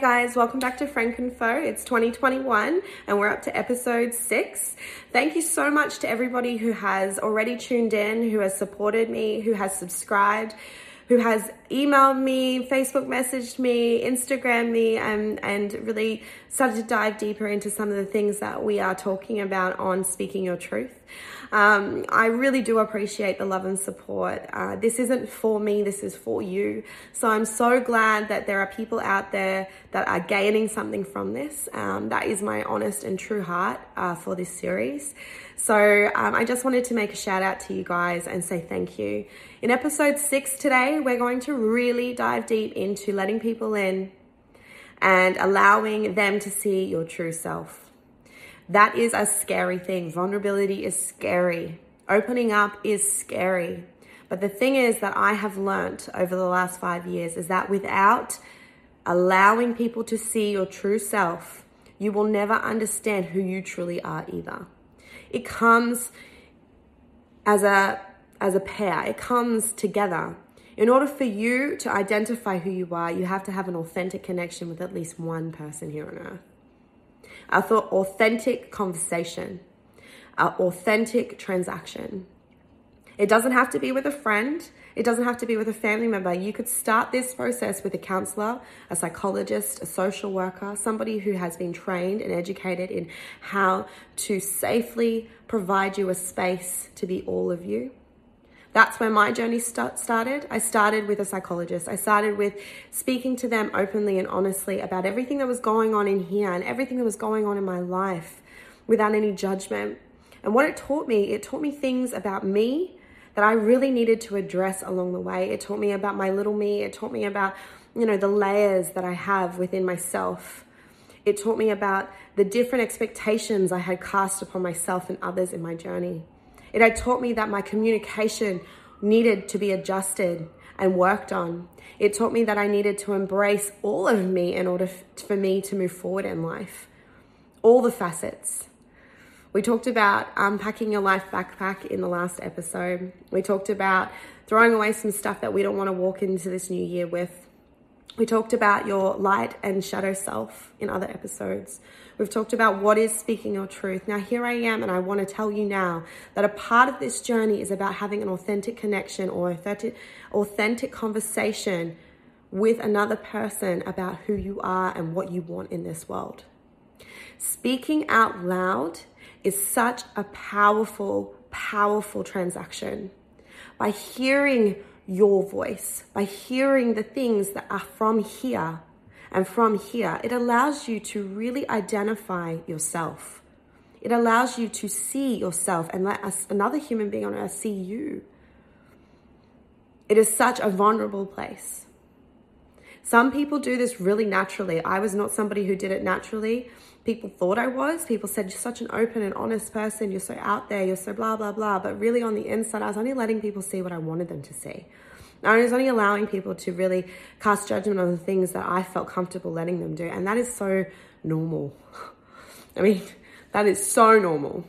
Guys, welcome back to Frankenfo. It's 2021 and we're up to episode six. Thank you so much to everybody who has already tuned in, who has supported me, who has subscribed, who has emailed me, Facebook messaged me, Instagram me, and, and really started to dive deeper into some of the things that we are talking about on Speaking Your Truth. Um, I really do appreciate the love and support. Uh, this isn't for me, this is for you. So I'm so glad that there are people out there that are gaining something from this. Um, that is my honest and true heart uh, for this series. So um, I just wanted to make a shout out to you guys and say thank you. In episode six today, we're going to really dive deep into letting people in and allowing them to see your true self. That is a scary thing. Vulnerability is scary. Opening up is scary. But the thing is that I have learnt over the last five years is that without allowing people to see your true self, you will never understand who you truly are either. It comes as a as a pair. It comes together. In order for you to identify who you are, you have to have an authentic connection with at least one person here on earth. I thought authentic conversation, uh, authentic transaction. It doesn't have to be with a friend. It doesn't have to be with a family member. You could start this process with a counselor, a psychologist, a social worker, somebody who has been trained and educated in how to safely provide you a space to be all of you. That's where my journey start, started. I started with a psychologist. I started with speaking to them openly and honestly about everything that was going on in here and everything that was going on in my life without any judgment. And what it taught me, it taught me things about me that I really needed to address along the way. It taught me about my little me. It taught me about, you know, the layers that I have within myself. It taught me about the different expectations I had cast upon myself and others in my journey. It had taught me that my communication needed to be adjusted and worked on. It taught me that I needed to embrace all of me in order for me to move forward in life, all the facets. We talked about um, unpacking your life backpack in the last episode. We talked about throwing away some stuff that we don't want to walk into this new year with. We talked about your light and shadow self in other episodes. We've talked about what is speaking your truth. Now, here I am, and I want to tell you now that a part of this journey is about having an authentic connection or authentic, authentic conversation with another person about who you are and what you want in this world. Speaking out loud is such a powerful, powerful transaction. By hearing your voice, by hearing the things that are from here, and from here, it allows you to really identify yourself. It allows you to see yourself and let us, another human being on earth see you. It is such a vulnerable place. Some people do this really naturally. I was not somebody who did it naturally. People thought I was. People said, You're such an open and honest person. You're so out there. You're so blah, blah, blah. But really, on the inside, I was only letting people see what I wanted them to see. I was only allowing people to really cast judgment on the things that I felt comfortable letting them do. And that is so normal. I mean, that is so normal.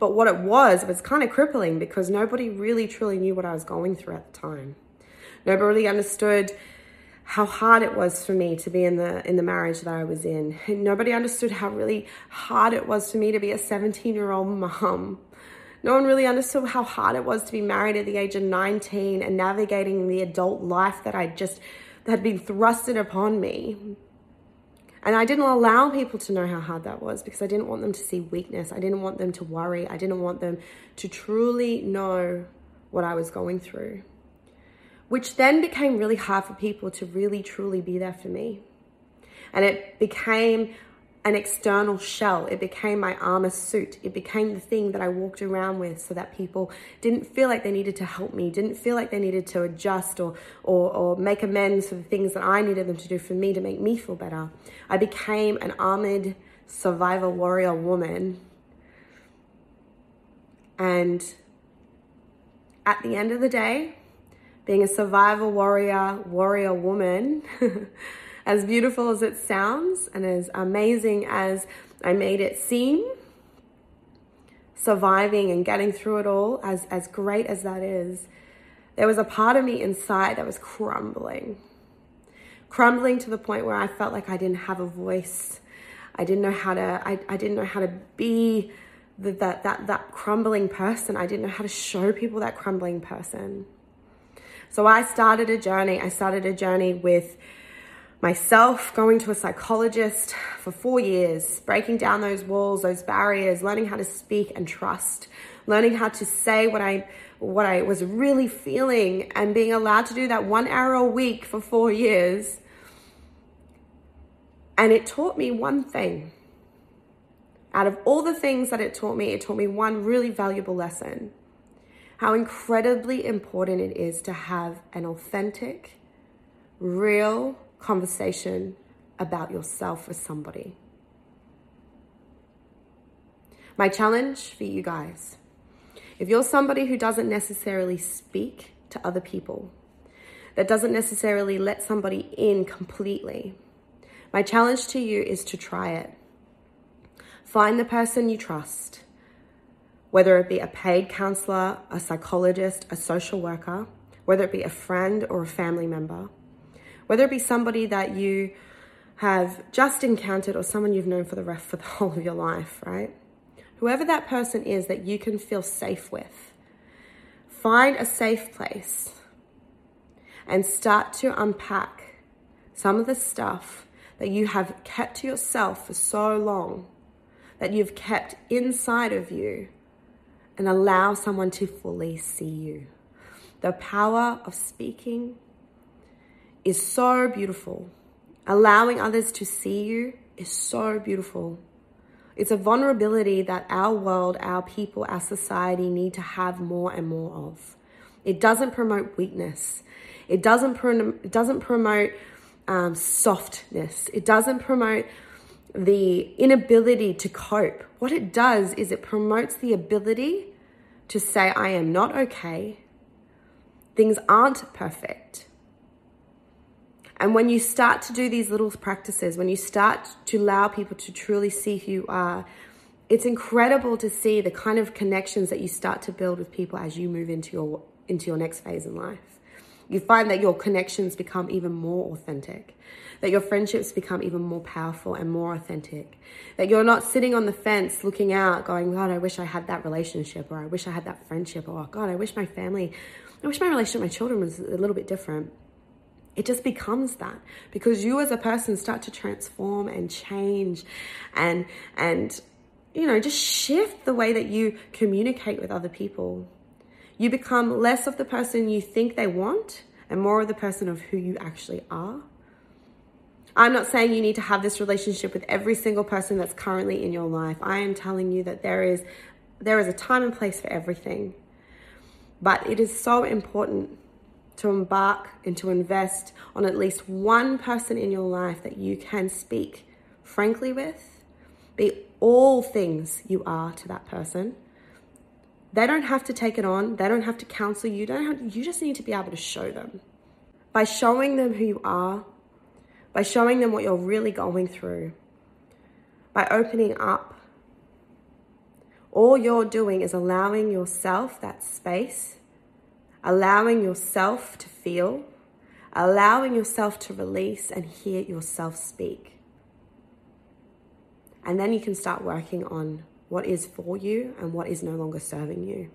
But what it was, was kind of crippling because nobody really truly knew what I was going through at the time. Nobody really understood how hard it was for me to be in the in the marriage that I was in. And nobody understood how really hard it was for me to be a 17-year-old mom no one really understood how hard it was to be married at the age of 19 and navigating the adult life that I just that had been thrusted upon me. And I didn't allow people to know how hard that was because I didn't want them to see weakness. I didn't want them to worry. I didn't want them to truly know what I was going through. Which then became really hard for people to really truly be there for me. And it became an external shell. It became my armor suit. It became the thing that I walked around with so that people didn't feel like they needed to help me, didn't feel like they needed to adjust or, or, or make amends for the things that I needed them to do for me to make me feel better. I became an armored survivor warrior woman. And at the end of the day, being a survival warrior, warrior woman, as beautiful as it sounds and as amazing as I made it seem, surviving and getting through it all, as, as great as that is, there was a part of me inside that was crumbling. crumbling to the point where I felt like I didn't have a voice. I didn't know how to, I, I didn't know how to be the, that, that, that crumbling person. I didn't know how to show people that crumbling person. So I started a journey. I started a journey with myself going to a psychologist for four years, breaking down those walls, those barriers, learning how to speak and trust, learning how to say what I what I was really feeling and being allowed to do that one hour a week for 4 years. And it taught me one thing. Out of all the things that it taught me, it taught me one really valuable lesson. How incredibly important it is to have an authentic, real conversation about yourself with somebody. My challenge for you guys if you're somebody who doesn't necessarily speak to other people, that doesn't necessarily let somebody in completely, my challenge to you is to try it. Find the person you trust, whether it be a paid counselor, a psychologist, a social worker, whether it be a friend or a family member whether it be somebody that you have just encountered or someone you've known for the rest for the whole of your life, right? Whoever that person is that you can feel safe with, find a safe place and start to unpack some of the stuff that you have kept to yourself for so long, that you've kept inside of you, and allow someone to fully see you. The power of speaking is so beautiful. Allowing others to see you is so beautiful. It's a vulnerability that our world, our people, our society need to have more and more of. It doesn't promote weakness. It doesn't, it doesn't promote um, softness. It doesn't promote the inability to cope. What it does is it promotes the ability to say, I am not okay. Things aren't perfect. And when you start to do these little practices, when you start to allow people to truly see who you are, it's incredible to see the kind of connections that you start to build with people as you move into your into your next phase in life. You find that your connections become even more authentic, that your friendships become even more powerful and more authentic, that you're not sitting on the fence looking out going, God, I wish I had that relationship, or I wish I had that friendship, or God, I wish my family, I wish my relationship with my children was a little bit different. It just becomes that because you as a person start to transform and change and and you know just shift the way that you communicate with other people you become less of the person you think they want and more of the person of who you actually are i'm not saying you need to have this relationship with every single person that's currently in your life i am telling you that there is there is a time and place for everything but it is so important to embark and to invest on at least one person in your life that you can speak frankly with, be all things you are to that person. They don't have to take it on, they don't have to counsel you, don't have, you just need to be able to show them. By showing them who you are, by showing them what you're really going through, by opening up, all you're doing is allowing yourself that space allowing yourself to feel, allowing yourself to release and hear yourself speak. And then you can start working on what is for you and what is no longer serving you.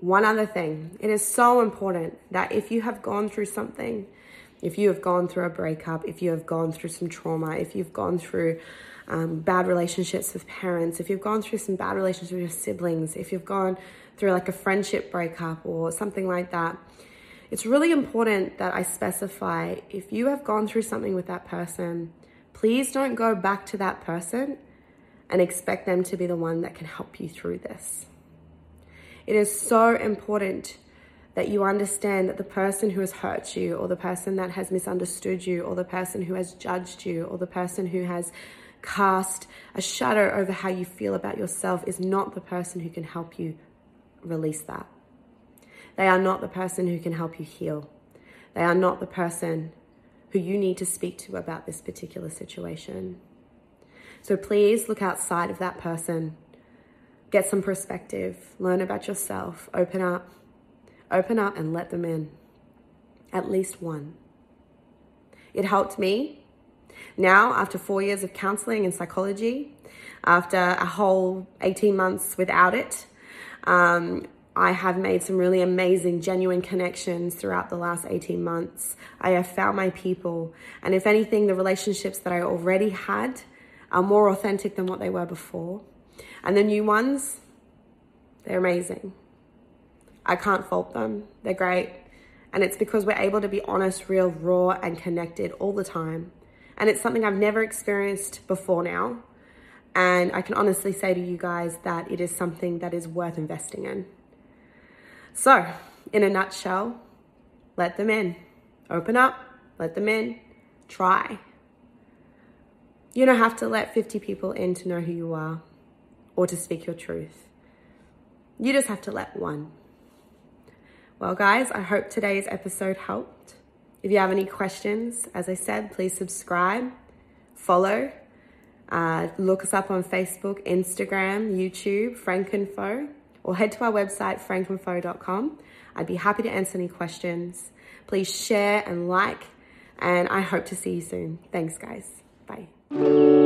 One other thing, it is so important that if you have gone through something, if you have gone through a breakup, if you have gone through some trauma, if you've gone through um, bad relationships with parents, if you've gone through some bad relationships with your siblings, if you've gone through like a friendship breakup or something like that, it's really important that I specify if you have gone through something with that person, please don't go back to that person and expect them to be the one that can help you through this. It is so important that you understand that the person who has hurt you, or the person that has misunderstood you, or the person who has judged you, or the person who has cast a shadow over how you feel about yourself is not the person who can help you release that. They are not the person who can help you heal. They are not the person who you need to speak to about this particular situation. So please look outside of that person, get some perspective, learn about yourself, open up, open up and let them in. At least one. It helped me. Now, after four years of counseling and psychology, after a whole 18 months without it, um, I have made some really amazing, genuine connections throughout the last 18 months. I have found my people. And if anything, the relationships that I already had are more authentic than what they were before. And the new ones, they're amazing. I can't fault them. They're great. And it's because we're able to be honest, real, raw, and connected all the time. And it's something I've never experienced before now. And I can honestly say to you guys that it is something that is worth investing in. So, in a nutshell, let them in. Open up, let them in, try. You don't have to let 50 people in to know who you are or to speak your truth. You just have to let one. Well, guys, I hope today's episode helped. If you have any questions, as I said, please subscribe, follow, uh, look us up on Facebook, Instagram, YouTube, Frankenfo or head to our website, frankenfo.com. I'd be happy to answer any questions. Please share and like, and I hope to see you soon. Thanks, guys. Bye. Thank you.